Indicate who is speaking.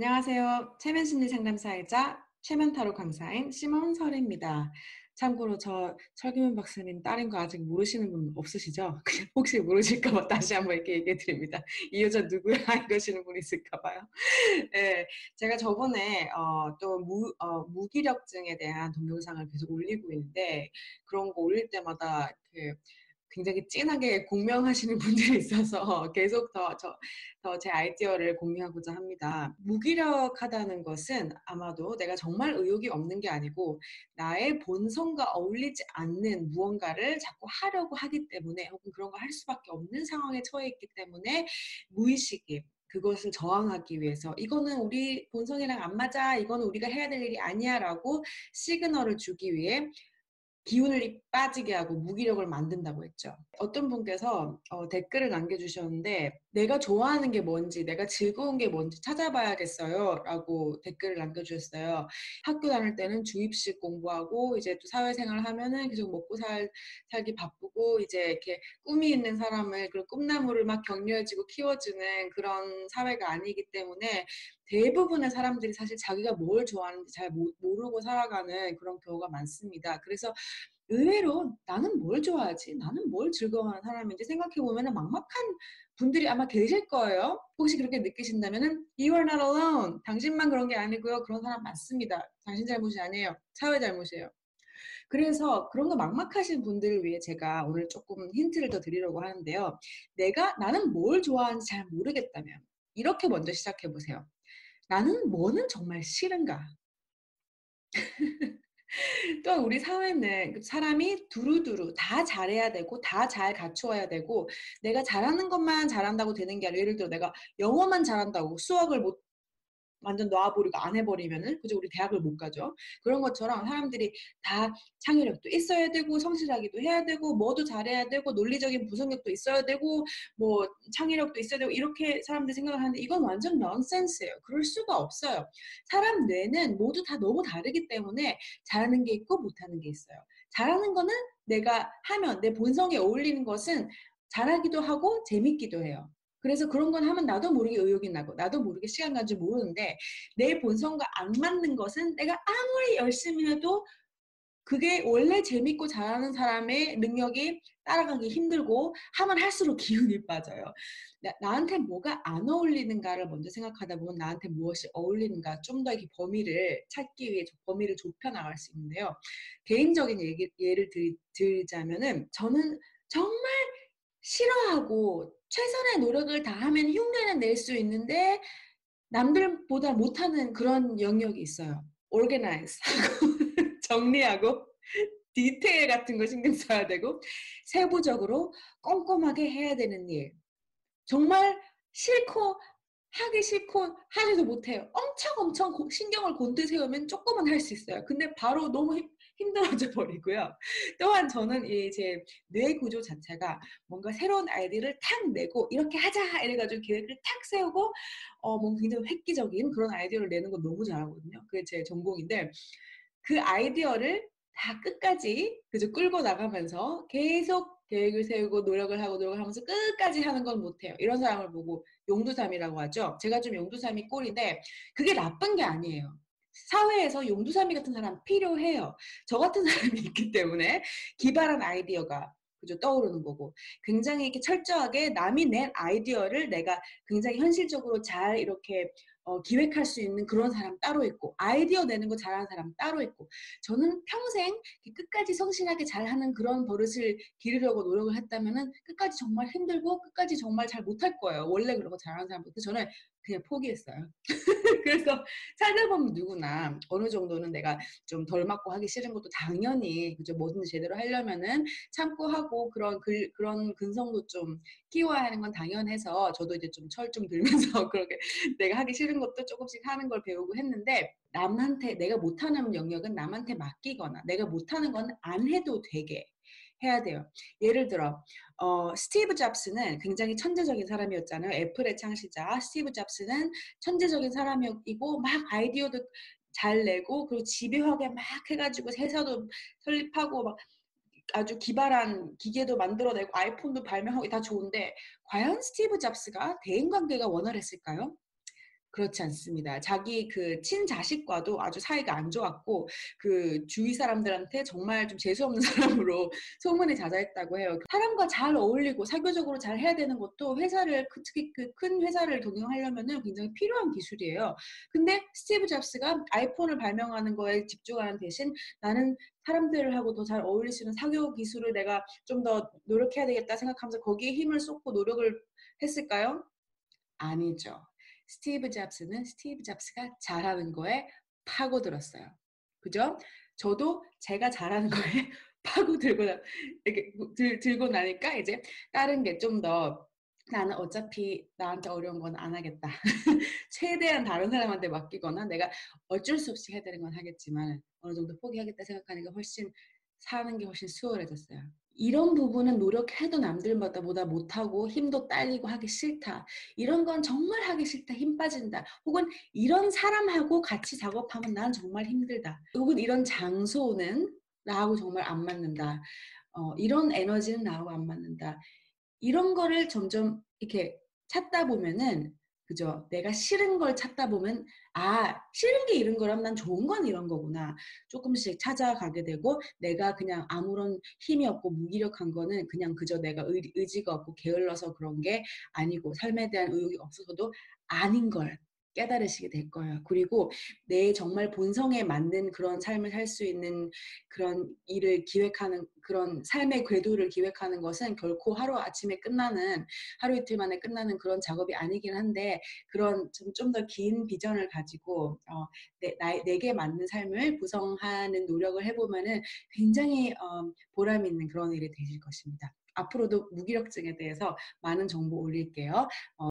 Speaker 1: 안녕하세요. 체면 심리 상담사이자 체면 타로 강사인 시몬 설입니다. 참고로 저 설기문 박사님 딸인 거 아직 모르시는 분 없으시죠? 혹시 모르실까봐 다시 한번 이렇게 얘기해 드립니다. 이 여자 누구야? 이러시는 분 있을까봐요. 네, 제가 저번에 어, 또 무, 어, 무기력증에 대한 동영상을 계속 올리고 있는데 그런 거 올릴 때마다 그 굉장히 진하게 공명하시는 분들이 있어서 계속 더제 아이디어를 공유하고자 합니다. 무기력하다는 것은 아마도 내가 정말 의욕이 없는 게 아니고 나의 본성과 어울리지 않는 무언가를 자꾸 하려고 하기 때문에 혹은 그런 거 할 수밖에 없는 상황에 처해 있기 때문에 무의식이 그것을 저항하기 위해서 이거는 우리 본성이랑 안 맞아 이거는 우리가 해야 될 일이 아니야 라고 시그널을 주기 위해 기운을 빠지게 하고 무기력을 만든다고 했죠. 어떤 분께서 어, 댓글을 남겨주셨는데 내가 좋아하는 게 뭔지 내가 즐거운 게 뭔지 찾아봐야겠어요 라고 댓글을 남겨주셨어요. 학교 다닐 때는 주입식 공부하고 이제 또 사회생활 하면은 계속 먹고 살, 살기 바쁘고 이제 이렇게 꿈이 있는 사람을 그 꿈나무를 막 격려해주고 키워주는 그런 사회가 아니기 때문에 대부분의 사람들이 사실 자기가 뭘 좋아하는지 잘 모르고 살아가는 그런 경우가 많습니다. 그래서 의외로 나는 뭘 좋아하지? 나는 뭘 즐거워하는 사람인지 생각해보면 막막한 분들이 아마 계실 거예요. 혹시 그렇게 느끼신다면 You are not alone. 당신만 그런 게 아니고요. 그런 사람 많습니다. 당신 잘못이 아니에요. 사회 잘못이에요. 그래서 그런 거 막막하신 분들을 위해 제가 오늘 조금 힌트를 더 드리려고 하는데요. 내가 나는 뭘 좋아하는지 잘 모르겠다면 이렇게 먼저 시작해 보세요. 나는 뭐는 정말 싫은가? 또 우리 사회는 그 사람이 두루두루 다 잘해야 되고 다 잘 갖추어야 되고 내가 잘하는 것만 잘한다고 되는 게 아니라 예를 들어 내가 영어만 잘한다고 수학을 못 완전 놔버리고 안 해버리면은 그죠 우리 대학을 못 가죠. 그런 것처럼 사람들이 다 창의력도 있어야 되고 성실하기도 해야 되고 뭐도 잘해야 되고 논리적인 분석력도 있어야 되고 뭐 창의력도 있어야 되고 이렇게 사람들이 생각을 하는데 이건 완전 넌센스예요. 그럴 수가 없어요. 사람 뇌는 모두 다 너무 다르기 때문에 잘하는 게 있고 못하는 게 있어요. 잘하는 거는 내가 하면 내 본성에 어울리는 것은 잘하기도 하고 재밌기도 해요 그래서 그런 건 하면 나도 모르게 의욕이 나고 나도 모르게 시간 줄 모르는데 내 본성과 안 맞는 것은 내가 아무리 열심히 해도 그게 원래 재밌고 잘하는 사람의 능력이 따라가기 힘들고 하면 할수록 기운이 빠져요. 나, 한테 뭐가 안 어울리는가를 먼저 생각하다 보면 나한테 무엇이 어울리는가 좀 더 이렇게 범위를 찾기 위해 범위를 좁혀 나갈 수 있는데요. 개인적인 얘기, 예를 들, 들자면은 저는 정말 싫어하고 최선의 노력을 다하면 흉내는 낼 수 있는데 남들보다 못하는 그런 영역이 있어요. organize 하고 정리하고 디테일 같은 거 신경 써야 되고 세부적으로 꼼꼼하게 해야 되는 일. 정말 싫고 하기 싫고 하지도 못해요. 엄청 엄청 신경을 곤두 세우면 조금은 할 수 있어요. 근데 바로 너무 힘들어져 버리고요. 또한 저는 이 제 뇌 구조 자체가 뭔가 새로운 아이디어를 탁 내고 이렇게 하자 이래가지고 계획을 탁 세우고 어 뭔가 굉장히 획기적인 그런 아이디어를 내는 거 너무 잘하거든요. 그게 제 전공인데 그 아이디어를 다 끝까지 그저 끌고 나가면서 계속 계획을 세우고 노력을 하고 노력을 하면서 끝까지 하는 건 못해요. 이런 사람을 보고 용두삼이라고 하죠. 제가 좀 용두삼이 꼴인데 그게 나쁜 게 아니에요. 사회에서 용두사미 같은 사람 필요해요. 저 같은 사람이 있기 때문에 기발한 아이디어가 그죠 떠오르는 거고 굉장히 이렇게 철저하게 남이 낸 아이디어를 내가 굉장히 현실적으로 잘 이렇게 어, 기획할 수 있는 그런 사람 따로 있고 아이디어 내는 거 잘하는 사람 따로 있고 저는 평생 끝까지 성실하게 잘하는 그런 버릇을 기르려고 노력을 했다면은 끝까지 정말 힘들고 끝까지 정말 잘 못할 거예요 원래 그런 거 잘하는 그래서 저는 그냥 포기했어요. 그래서 살다 보면 누구나 어느 정도는 내가 좀 덜 맞고 하기 싫은 것도 당연히 그죠 뭐든지 제대로 하려면은 참고 하고 그런 글, 그런 근성도 좀 키워야 하는 건 당연해서 저도 이제 좀 철좀 들면서 그렇게 내가 하기 싫은 것도 조금씩 하는 걸 배우고 했는데 남한테 내가 못하는 영역은 남한테 맡기거나 내가 못하는 건 안 해도 되게 해야 돼요. 예를 들어 어, 스티브 잡스는 굉장히 천재적인 사람이었잖아요. 애플의 창시자 스티브 잡스는 천재적인 사람이고 막 아이디어도 잘 내고 그리고 집요하게 막 해가지고 회사도 설립하고 막 아주 기발한 기계도 만들어내고 아이폰도 발명하고 다 좋은데 과연 스티브 잡스가 대인관계가 원활했을까요? 그렇지 않습니다. 자기 그 친자식과도 아주 사이가 안 좋았고 그 주위 사람들한테 정말 좀 재수 없는 사람으로 소문이 자자했다고 해요. 사람과 잘 어울리고 사교적으로 잘 해야 되는 것도 회사를 그 특히 그 큰 회사를 경영하려면은 굉장히 필요한 기술이에요. 근데 스티브 잡스가 아이폰을 발명하는 거에 집중하는 대신 나는 사람들하고 더 잘 어울릴 수 있는 사교 기술을 내가 좀 더 노력해야 되겠다 생각하면서 거기에 힘을 쏟고 노력을 했을까요? 아니죠. 스티브 잡스는 스티브 잡스가 잘하는 거에 파고들었어요. 그죠? 저도 제가 잘하는 거에 파고들고 나, 이렇게 들, 들고 나니까 이제 다른 게 좀 더 나는 어차피 나한테 어려운 건 안 하겠다. 최대한 다른 사람한테 맡기거나 내가 어쩔 수 없이 해야 되는 건 하겠지만 어느 정도 포기하겠다 생각하니까 훨씬 사는 게 훨씬 수월해졌어요. 이런 부분은 노력해도 남들보다 보다 못하고 힘도 딸리고 하기 싫다. 이런 건 정말 하기 싫다. 힘 빠진다. 혹은 이런 사람하고 같이 작업하면 난 정말 힘들다. 혹은 이런 장소는 나하고 정말 안 맞는다. 어, 이런 에너지는 나하고 안 맞는다. 이런 거를 점점 이렇게 찾다 보면은 그죠? 내가 싫은 걸 찾다 보면 아 싫은 게 이런 거라면 난 좋은 건 이런 거구나 조금씩 찾아가게 되고 내가 그냥 아무런 힘이 없고 무기력한 거는 그냥 그저 내가 의, 의지가 없고 게을러서 그런 게 아니고 삶에 대한 의욕이 없어서도 아닌 걸 깨달으시게 될 거예요. 그리고 내 정말 본성에 맞는 그런 삶을 살 수 있는 그런 일을 기획하는 그런 삶의 궤도를 기획하는 것은 결코 하루 아침에 끝나는 하루 이틀 만에 끝나는 그런 작업이 아니긴 한데 그런 좀 더 긴 비전을 가지고 어, 내, 나, 내게 맞는 삶을 구성하는 노력을 해보면은 굉장히 어, 보람 있는 그런 일이 되실 것입니다. 앞으로도 무기력증에 대해서 많은 정보 올릴게요. 어,